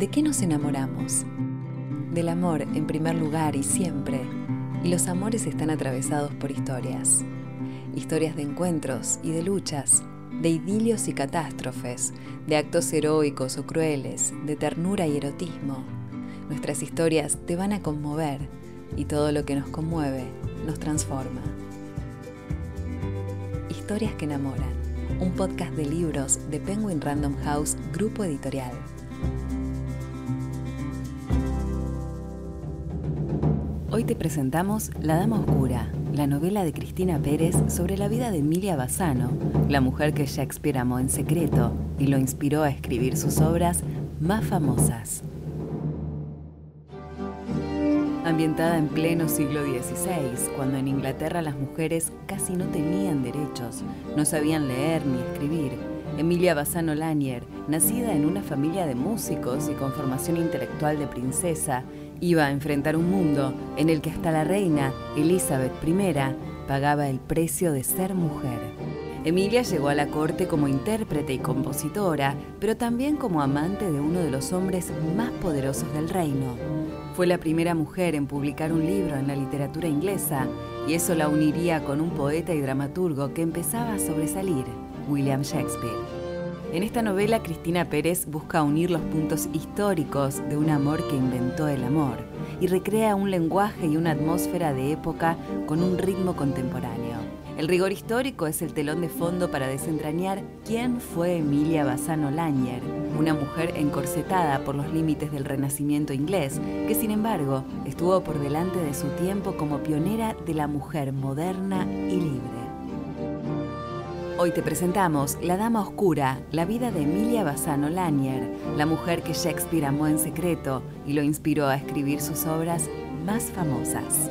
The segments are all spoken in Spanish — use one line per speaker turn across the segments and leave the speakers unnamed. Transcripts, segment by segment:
¿De qué nos enamoramos? Del amor en primer lugar y siempre. Y los amores están atravesados por historias. Historias de encuentros y de luchas, de idilios y catástrofes, de actos heroicos o crueles, de ternura y erotismo. Nuestras historias te van a conmover y todo lo que nos conmueve nos transforma. Historias que enamoran, un podcast de libros de Penguin Random House Grupo Editorial. Hoy te presentamos La Dama Oscura, la novela de Cristina Pérez sobre la vida de Emilia Bassano, la mujer que Shakespeare amó en secreto y lo inspiró a escribir sus obras más famosas. Ambientada en pleno siglo XVI, cuando en Inglaterra las mujeres casi no tenían derechos, no sabían leer ni escribir, Emilia Bassano Lanier, nacida en una familia de músicos y con formación intelectual de princesa, iba a enfrentar un mundo en el que hasta la reina Elizabeth I pagaba el precio de ser mujer. Emilia llegó a la corte como intérprete y compositora, pero también como amante de uno de los hombres más poderosos del reino. Fue la primera mujer en publicar un libro en la literatura inglesa, y eso la uniría con un poeta y dramaturgo que empezaba a sobresalir, William Shakespeare. En esta novela, Cristina Pérez busca unir los puntos históricos de un amor que inventó el amor y recrea un lenguaje y una atmósfera de época con un ritmo contemporáneo. El rigor histórico es el telón de fondo para desentrañar quién fue Emilia Bassano Lanier, una mujer encorsetada por los límites del renacimiento inglés, que sin embargo estuvo por delante de su tiempo como pionera de la mujer moderna y libre. Hoy te presentamos La Dama Oscura, la vida de Emilia Bassano Lanier, la mujer que Shakespeare amó en secreto y lo inspiró a escribir sus obras más famosas.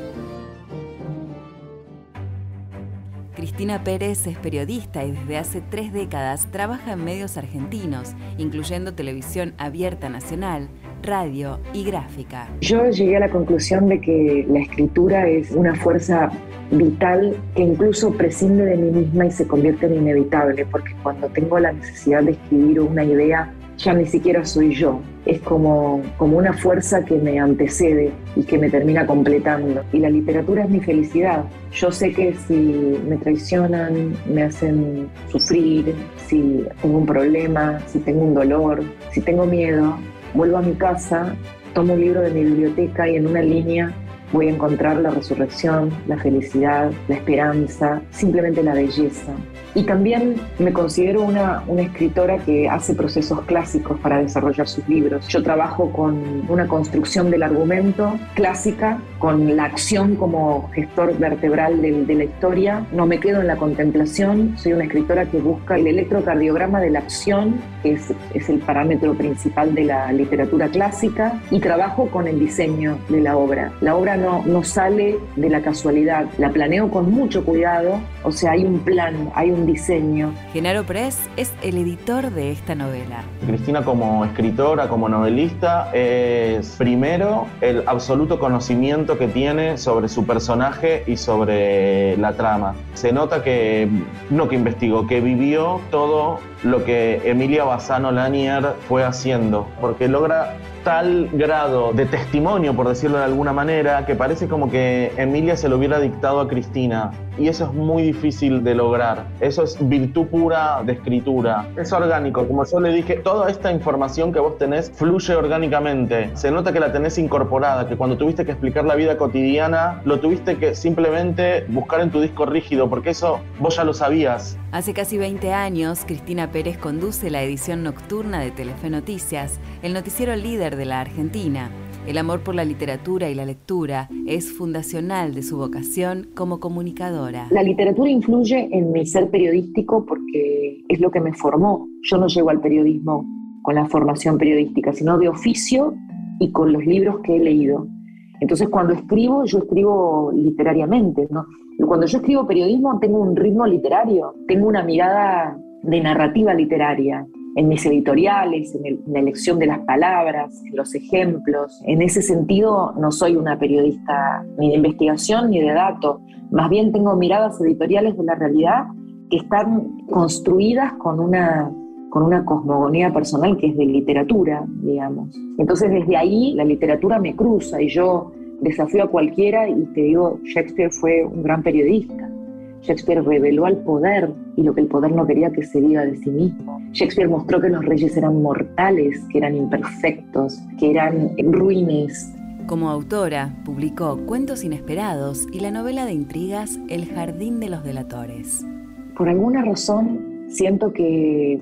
Cristina Pérez es periodista y desde hace tres décadas trabaja en medios argentinos, incluyendo televisión abierta nacional, radio y gráfica.
Yo llegué a la conclusión de que la escritura es una fuerza vital que incluso prescinde de mí misma y se convierte en inevitable, porque cuando tengo la necesidad de escribir una idea, ya ni siquiera soy yo. Es como, como una fuerza que me antecede y que me termina completando. Y la literatura es mi felicidad. Yo sé que si me traicionan, me hacen sufrir, si tengo un problema, si tengo un dolor, si tengo miedo, vuelvo a mi casa, tomo un libro de mi biblioteca y en una línea voy a encontrar la resurrección, la felicidad, la esperanza, simplemente la belleza. Y también me considero una, una, escritora que hace procesos clásicos para desarrollar sus libros. Yo trabajo con una construcción del argumento clásica, con la acción como gestor vertebral de, de la historia. No me quedo en la contemplación, soy una escritora que busca el electrocardiograma de la acción, que es, es el parámetro principal de la literatura clásica, y trabajo con el diseño de la obra. La obra no, no sale de la casualidad, la planeo con mucho cuidado, o sea, hay un plan, hay un diseño.
Genaro Press es el editor de esta novela.
Cristina como escritora, como novelista, es primero el absoluto conocimiento que tiene sobre su personaje y sobre la trama. Se nota que, no que investigó, que vivió todo lo que Emilia Bassano Lanier fue haciendo, porque logra tal grado de testimonio, por decirlo de alguna manera, que parece como que Emilia se lo hubiera dictado a Cristina. Y eso es muy difícil de lograr. Eso es virtud pura de escritura. Es orgánico. Como yo le dije, toda esta información que vos tenés fluye orgánicamente. Se nota que la tenés incorporada, que cuando tuviste que explicar la vida cotidiana, lo tuviste que simplemente buscar en tu disco rígido, porque eso vos ya lo sabías.
Hace casi 20 años, Cristina Pérez conduce la edición nocturna de Telefe Noticias, el noticiero líder de la Argentina. El amor por la literatura y la lectura es fundacional de su vocación como comunicadora.
La literatura influye en mi ser periodístico porque es lo que me formó. Yo no llego al periodismo con la formación periodística, sino de oficio y con los libros que he leído. Entonces, cuando escribo, yo escribo literariamente. Cuando yo escribo periodismo, tengo un ritmo literario, tengo una mirada de narrativa literaria en mis editoriales, en, la elección de las palabras, en los ejemplos. En ese sentido, no soy una periodista ni de investigación ni de datos, más bien tengo miradas editoriales de la realidad que están construidas con una con una cosmogonía personal que es de literatura, digamos. Entonces desde ahí la literatura me cruza y yo desafío a cualquiera y te digo, Shakespeare fue un gran periodista. Shakespeare reveló al poder y lo que el poder no quería que se diga de sí mismo. Shakespeare mostró que los reyes eran mortales, que eran imperfectos, que eran ruines.
Como autora, publicó Cuentos Inesperados y la novela de intrigas El Jardín de los Delatores.
Por alguna razón, siento que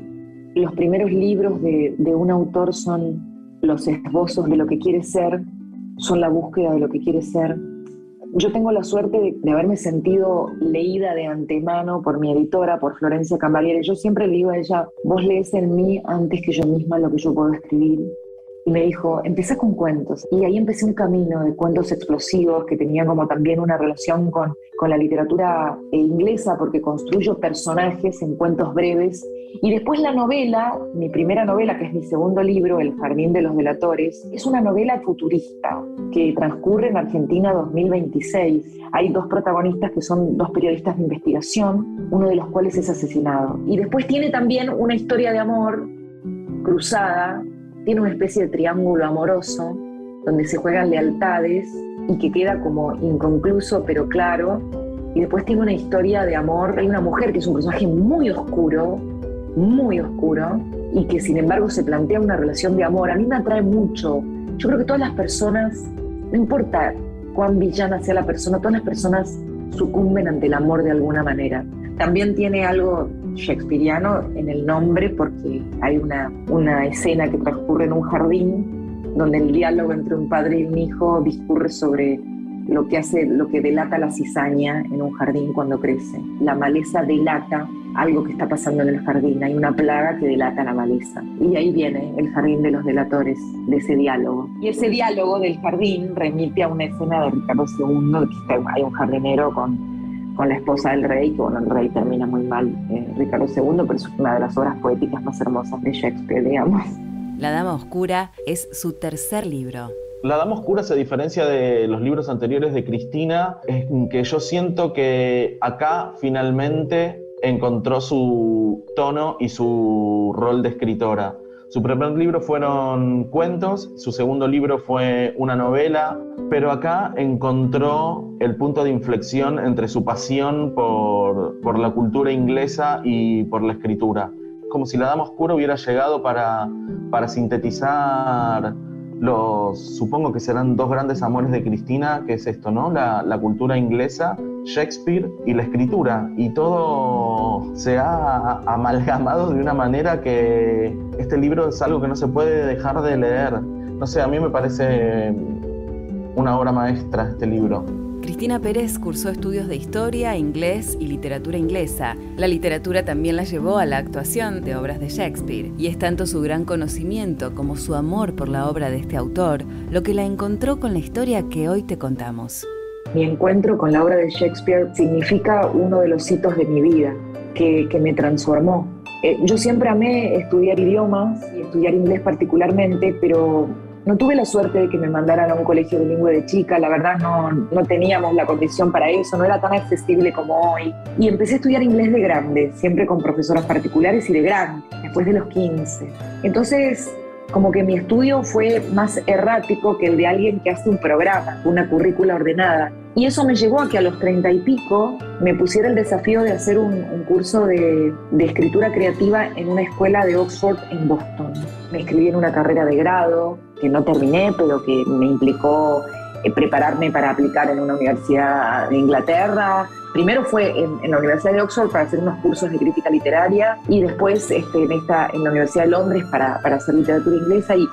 los primeros libros de, de un autor son los esbozos de lo que quiere ser, son la búsqueda de lo que quiere ser, yo tengo la suerte de, haberme sentido leída de antemano por mi editora, por Florencia Cambariere. Yo siempre le digo a ella, vos lees en mí antes que yo misma lo que yo puedo escribir. Y me dijo, empieza con cuentos. Y ahí empecé un camino de cuentos explosivos que tenían como también una relación con, con la literatura inglesa, porque construyo personajes en cuentos breves y después la novela, mi primera novela, que es mi segundo libro, El Jardín de los Delatores, es una novela futurista que transcurre en Argentina 2026. Hay dos protagonistas que son dos periodistas de investigación, uno de los cuales es asesinado. Y después tiene también una historia de amor cruzada, tiene una especie de triángulo amoroso donde se juegan lealtades y que queda como inconcluso pero claro. Y después tiene una historia de amor. Hay una mujer que es un personaje muy oscuro, muy oscuro y que sin embargo se plantea una relación de amor. A mí me atrae mucho. Yo creo que todas las personas, no importa cuán villana sea la persona, todas las personas sucumben ante el amor de alguna manera. También tiene algo shakespeariano en el nombre porque hay una, una escena que transcurre en un jardín donde el diálogo entre un padre y un hijo discurre sobre lo que hace, lo que delata la cizaña en un jardín cuando crece. La maleza delata algo que está pasando en el jardín, hay una plaga que delata la maleza. Y ahí viene el jardín de los delatores, de ese diálogo. Y ese diálogo del jardín remite a una escena de Ricardo II, que hay un jardinero con, con la esposa del rey, que bueno, el rey termina muy mal, eh, Ricardo II, pero es una de las obras poéticas más hermosas de Shakespeare, digamos.
La Dama Oscura es su tercer libro.
La Dama Oscura se diferencia de los libros anteriores de Cristina, es que yo siento que acá finalmente encontró su tono y su rol de escritora. Su primer libro fueron cuentos, su segundo libro fue una novela, pero acá encontró el punto de inflexión entre su pasión por, por la cultura inglesa y por la escritura. Como si la Dama Oscura hubiera llegado para, para sintetizar los, supongo que serán dos grandes amores de Cristina, que es esto, ¿no? La, la, cultura inglesa, Shakespeare y la escritura. Y todo se ha amalgamado de una manera que este libro es algo que no se puede dejar de leer. No sé, a mí me parece una obra maestra este libro.
Cristina Pérez cursó estudios de historia, inglés y literatura inglesa. La literatura también la llevó a la actuación de obras de Shakespeare, y es tanto su gran conocimiento como su amor por la obra de este autor lo que la encontró con la historia que hoy te contamos.
Mi encuentro con la obra de Shakespeare significa uno de los hitos de mi vida, que, me transformó. Eh, yo siempre amé estudiar idiomas y estudiar inglés particularmente, pero no tuve la suerte de que me mandaran a un colegio bilingüe de chica, la verdad no, no teníamos la condición para eso, no era tan accesible como hoy. Y empecé a estudiar inglés de grande, siempre con profesoras particulares y de grande, después de los 15. Entonces, como que mi estudio fue más errático que el de alguien que hace un programa, una currícula ordenada. Y eso me llevó a que a los treinta y pico me pusiera el desafío de hacer un, curso de, escritura creativa en una escuela de Oxford en Boston. Me inscribí en una carrera de grado que no terminé, pero que me implicó prepararme para aplicar en una universidad de Inglaterra. Primero fue en, la Universidad de Oxford para hacer unos cursos de crítica literaria y después este, en, esta, en la Universidad de Londres para, para hacer literatura inglesa y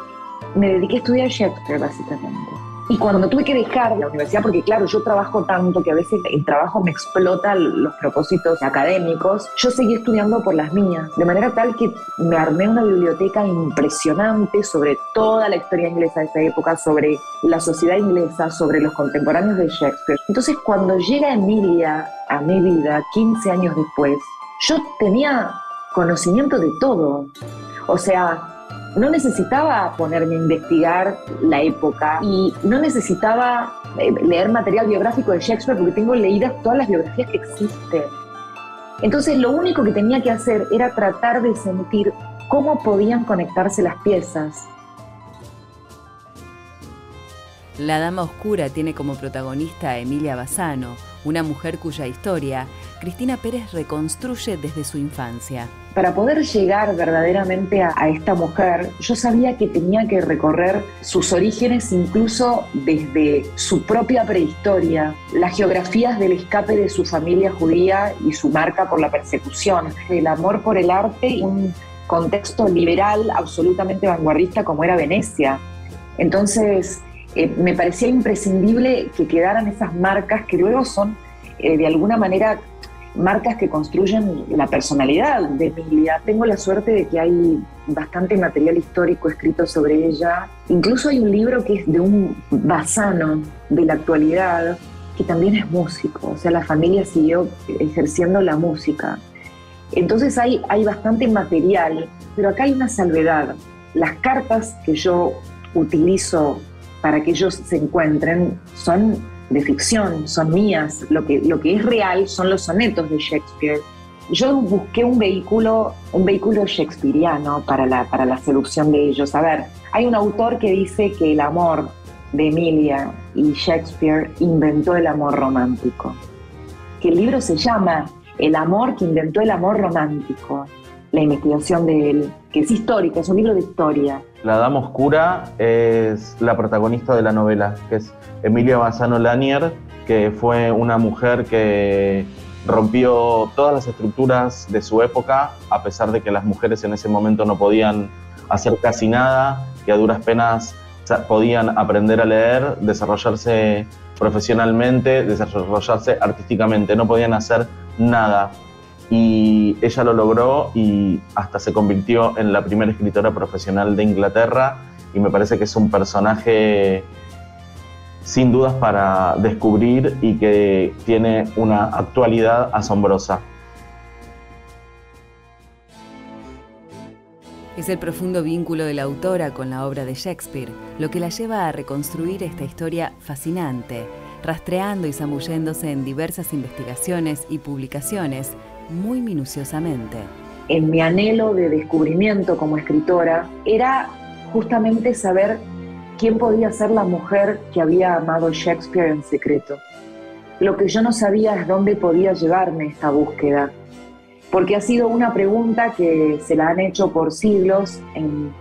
me dediqué a estudiar Shakespeare básicamente. Y cuando tuve que dejar la universidad, porque claro, yo trabajo tanto que a veces el trabajo me explota los propósitos académicos, yo seguí estudiando por las mías, de manera tal que me armé una biblioteca impresionante sobre toda la historia inglesa de esa época, sobre la sociedad inglesa, sobre los contemporáneos de Shakespeare. Entonces, cuando llega Emilia a mi vida, 15 años después, yo tenía conocimiento de todo. O sea, no necesitaba ponerme a investigar la época y no necesitaba eh, leer material biográfico de Shakespeare porque tengo leídas todas las biografías que existen. Entonces lo único que tenía que hacer era tratar de sentir cómo podían conectarse las piezas.
La Dama Oscura tiene como protagonista a Emilia Bassano, una mujer cuya historia Cristina Pérez reconstruye desde su infancia.
Para poder llegar verdaderamente a, esta mujer, yo sabía que tenía que recorrer sus orígenes incluso desde su propia prehistoria, las geografías del escape de su familia judía y su marca por la persecución, el amor por el arte un contexto liberal absolutamente vanguardista como era Venecia. Entonces, eh, me parecía imprescindible que quedaran esas marcas que luego son eh, de alguna manera marcas que construyen la personalidad de Emilia. Tengo la suerte de que hay bastante material histórico escrito sobre ella. Incluso hay un libro que es de un basano de la actualidad, que también es músico, o sea, la familia siguió ejerciendo la música. Entonces hay, hay bastante material, pero acá hay una salvedad. Las cartas que yo utilizo para que ellos se encuentren son de ficción, son mías, lo que, lo que es real son los sonetos de Shakespeare. Yo busqué un vehículo, un vehículo shakespeariano para la, para la seducción de ellos. A ver, hay un autor que dice que el amor de Emilia y Shakespeare inventó el amor romántico. Que el libro se llama El amor que inventó el amor romántico la investigación de él, que es histórica, es un libro de historia.
La Dama Oscura es la protagonista de la novela, que es Emilia Bassano Lanier, que fue una mujer que rompió todas las estructuras de su época, a pesar de que las mujeres en ese momento no podían hacer casi nada, que a duras penas podían aprender a leer, desarrollarse profesionalmente, desarrollarse artísticamente, no podían hacer nada y ella lo logró y hasta se convirtió en la primera escritora profesional de Inglaterra y me parece que es un personaje sin dudas para descubrir y que tiene una actualidad asombrosa.
Es el profundo vínculo de la autora con la obra de Shakespeare lo que la lleva a reconstruir esta historia fascinante, rastreando y zambulléndose en diversas investigaciones y publicaciones muy minuciosamente.
En mi anhelo de descubrimiento como escritora era justamente saber quién podía ser la mujer que había amado Shakespeare en secreto. Lo que yo no sabía es dónde podía llevarme esta búsqueda, porque ha sido una pregunta que se la han hecho por siglos en,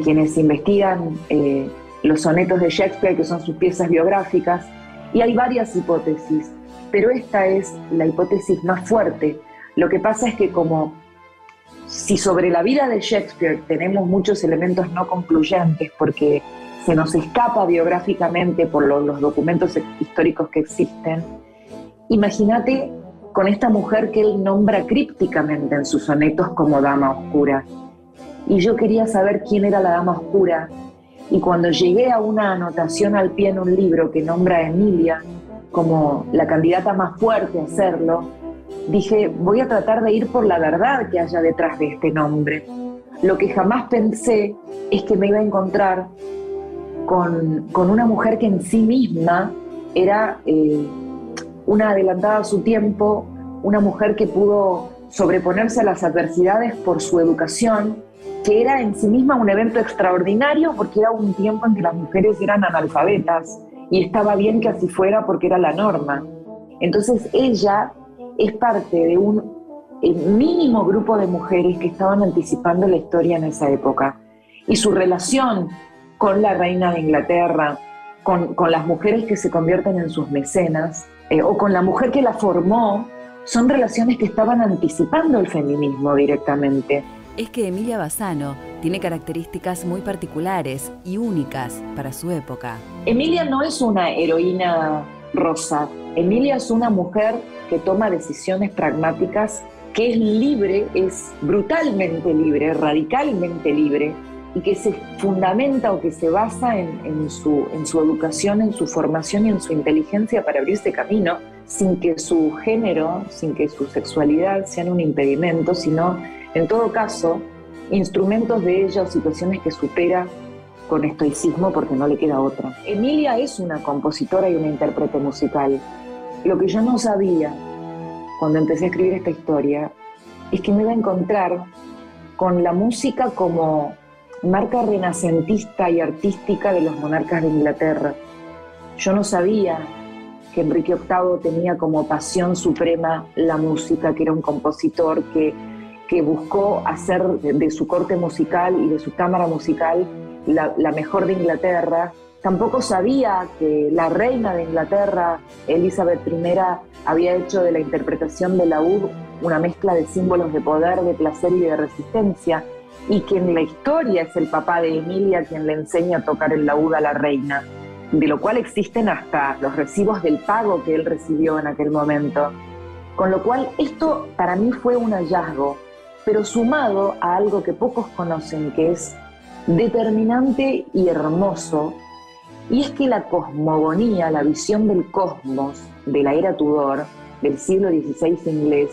quienes investigan eh, los sonetos de Shakespeare, que son sus piezas biográficas, y hay varias hipótesis, pero esta es la hipótesis más fuerte lo que pasa es que como si sobre la vida de Shakespeare tenemos muchos elementos no concluyentes porque se nos escapa biográficamente por los, documentos históricos que existen, imagínate con esta mujer que él nombra crípticamente en sus sonetos como Dama Oscura. Y yo quería saber quién era la Dama Oscura. Y cuando llegué a una anotación al pie en un libro que nombra a Emilia como la candidata más fuerte a hacerlo, dije, voy a tratar de ir por la verdad que haya detrás de este nombre. Lo que jamás pensé es que me iba a encontrar con, una mujer que en sí misma era eh, una adelantada a su tiempo, una mujer que pudo sobreponerse a las adversidades por su educación, que era en sí misma un evento extraordinario porque era un tiempo en que las mujeres eran analfabetas y estaba bien que así fuera porque era la norma. Entonces ella es parte de un eh, mínimo grupo de mujeres que estaban anticipando la historia en esa época. Y su relación con la reina de Inglaterra, con, las mujeres que se convierten en sus mecenas, eh, o con la mujer que la formó, son relaciones que estaban anticipando el feminismo directamente.
Es que Emilia Bassano tiene características muy particulares y únicas para su época.
Emilia no es una heroína rosa. Emilia es una mujer que toma decisiones pragmáticas, que es libre, es brutalmente libre, radicalmente libre, y que se fundamenta o que se basa en, su, su educación, en su formación y en su inteligencia para abrirse camino, sin que su género, sin que su sexualidad sean un impedimento, sino, en todo caso, instrumentos de ella o situaciones que supera con estoicismo porque no le queda otra. Emilia es una compositora y una intérprete musical. Lo que yo no sabía cuando empecé a escribir esta historia es que me iba a encontrar con la música como marca renacentista y artística de los monarcas de Inglaterra. Yo no sabía que Enrique VIII tenía como pasión suprema la música, que era un compositor que, que buscó hacer de, su corte musical y de su cámara musical la, mejor de Inglaterra. Tampoco sabía que la reina de Inglaterra, Elizabeth I, había hecho de la interpretación de la laúd una mezcla de símbolos de poder, de placer y de resistencia, y que en la historia es el papá de Emilia quien le enseña a tocar el laúd a la reina de lo cual existen hasta los recibos del pago que él recibió en aquel momento. Con lo cual esto para mí fue un hallazgo, pero sumado a algo que pocos conocen, que es determinante y hermoso, y es que la cosmogonía, la visión del cosmos de la era Tudor, del siglo XVI inglés,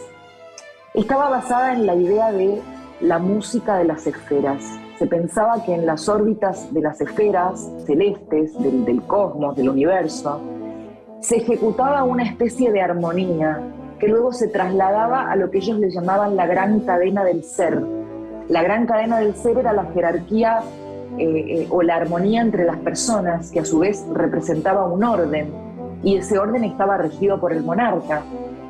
estaba basada en la idea de la música de las esferas se pensaba que en las órbitas de las esferas celestes del, cosmos, del universo, se ejecutaba una especie de armonía que luego se trasladaba a lo que ellos le llamaban la gran cadena del ser. La gran cadena del ser era la jerarquía eh, eh, o la armonía entre las personas, que a su vez representaba un orden, y ese orden estaba regido por el monarca.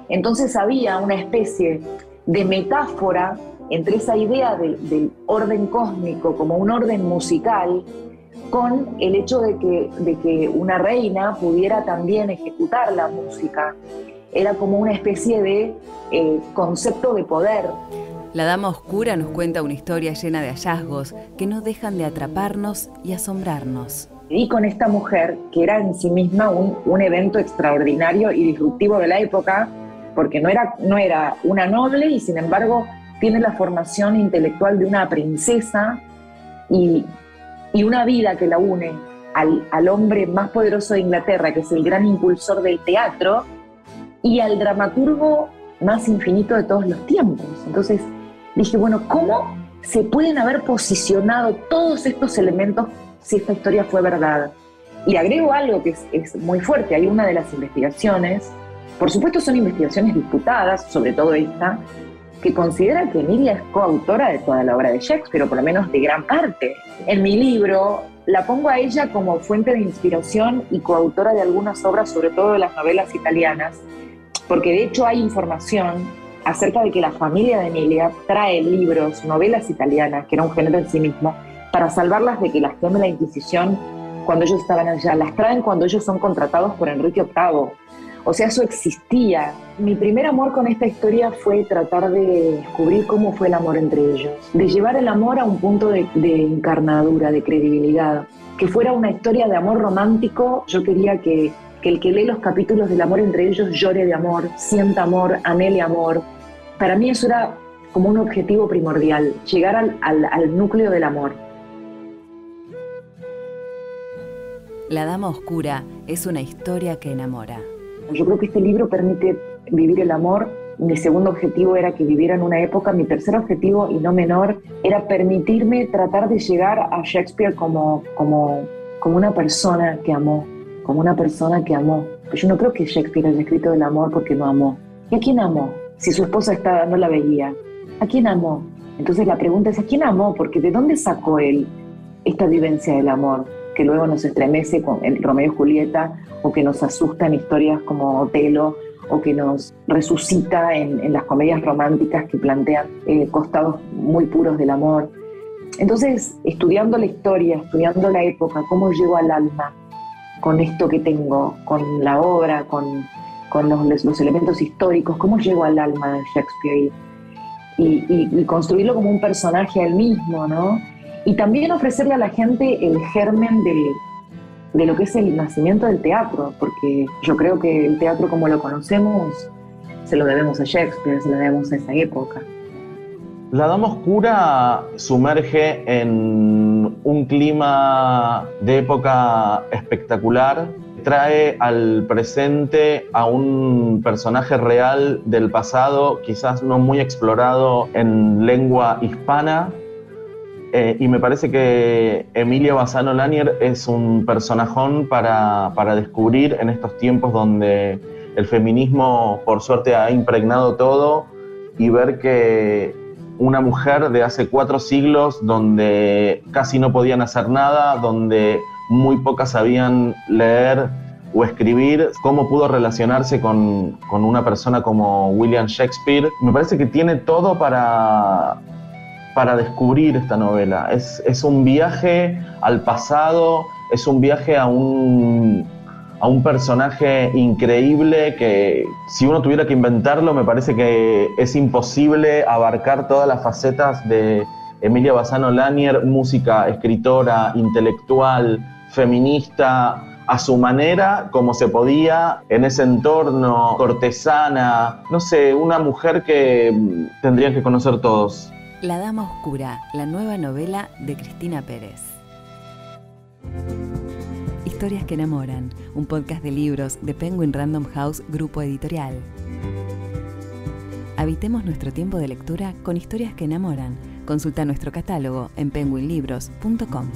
Entonces había una especie de metáfora entre esa idea del orden cósmico como un orden musical con el hecho de que, de que una reina pudiera también ejecutar la música. Era como una especie de eh, concepto de poder.
La Dama Oscura nos cuenta una historia llena de hallazgos que no dejan de atraparnos y asombrarnos.
Y con esta mujer, que era en sí misma un, un evento extraordinario y disruptivo de la época, porque no era, no era una noble y sin embargo tiene la formación intelectual de una princesa y, una vida que la une al, hombre más poderoso de Inglaterra, que es el gran impulsor del teatro, y al dramaturgo más infinito de todos los tiempos. Entonces dije, bueno, ¿cómo se pueden haber posicionado todos estos elementos si esta historia fue verdad? Y agrego algo que es, muy fuerte, hay una de las investigaciones, por supuesto son investigaciones disputadas, sobre todo esta, que considera que Emilia es coautora de toda la obra de Shakespeare, o por lo menos de gran parte. En mi libro la pongo a ella como fuente de inspiración y coautora de algunas obras, sobre todo de las novelas italianas, porque de hecho hay información acerca de que la familia de Emilia trae libros, novelas italianas, que era un género en sí mismo, para salvarlas de que las tome la Inquisición cuando ellos estaban allá. Las traen cuando ellos son contratados por Enrique VIII o sea, eso existía. Mi primer amor con esta historia fue tratar de descubrir cómo fue el amor entre ellos, de llevar el amor a un punto de, encarnadura, de credibilidad, que fuera una historia de amor romántico. Yo quería que, el que lee los capítulos del amor entre ellos llore de amor, sienta amor, anhele amor. Para mí eso era como un objetivo primordial, llegar al núcleo del amor.
La Dama Oscura es una historia que enamora.
Yo creo que este libro permite vivir el amor. Mi segundo objetivo era que viviera en una época. Mi tercer objetivo, y no menor, era permitirme tratar de llegar a Shakespeare como, como, como una persona que amó, como una persona que amó. yo no creo que Shakespeare haya escrito el amor porque no amó. ¿Y a quién amó? Si su esposa estaba, no la veía. ¿A quién amó? Entonces la pregunta es, ¿a quién amó? Porque ¿de dónde sacó él esta vivencia del amor? que luego nos estremece con el Romeo y Julieta o que nos asusta en historias como Otelo o que nos resucita en, las comedias románticas que plantean eh, costados muy puros del amor. Entonces, estudiando la historia, estudiando la época, cómo llego al alma con esto que tengo, con la obra, con, con los, elementos históricos, cómo llego al alma de Shakespeare y, construirlo como un personaje al mismo, ¿no? y también ofrecerle a la gente el germen de lo que es el nacimiento del teatro, porque yo creo que el teatro como lo conocemos se lo debemos a Shakespeare, se lo debemos a esa época.
La Dama Oscura sumerge en un clima de época espectacular, trae al presente a un personaje real del pasado, quizás no muy explorado en lengua hispana, eh, y me parece que Emilia Bassano Lanier es un personajón para, para, descubrir en estos tiempos donde el feminismo, por suerte, ha impregnado todo y ver que una mujer de hace cuatro siglos donde casi no podían hacer nada, donde muy pocas sabían leer o escribir, cómo pudo relacionarse con, con, una persona como William Shakespeare. Me parece que tiene todo para, para descubrir esta novela. Es, es un viaje al pasado, es un viaje a un, a un personaje increíble que si uno tuviera que inventarlo, me parece que es imposible abarcar todas las facetas de Emilia Bassano Lanier, música, escritora, intelectual, feminista, a su manera, como se podía, en ese entorno, cortesana, no sé, una mujer que mm, tendrían que conocer todos.
La Dama Oscura, la nueva novela de Cristina Pérez. Historias que enamoran, un podcast de libros de Penguin Random House Grupo Editorial. Habitemos nuestro tiempo de lectura con historias que enamoran. Consulta nuestro catálogo en penguinlibros.com.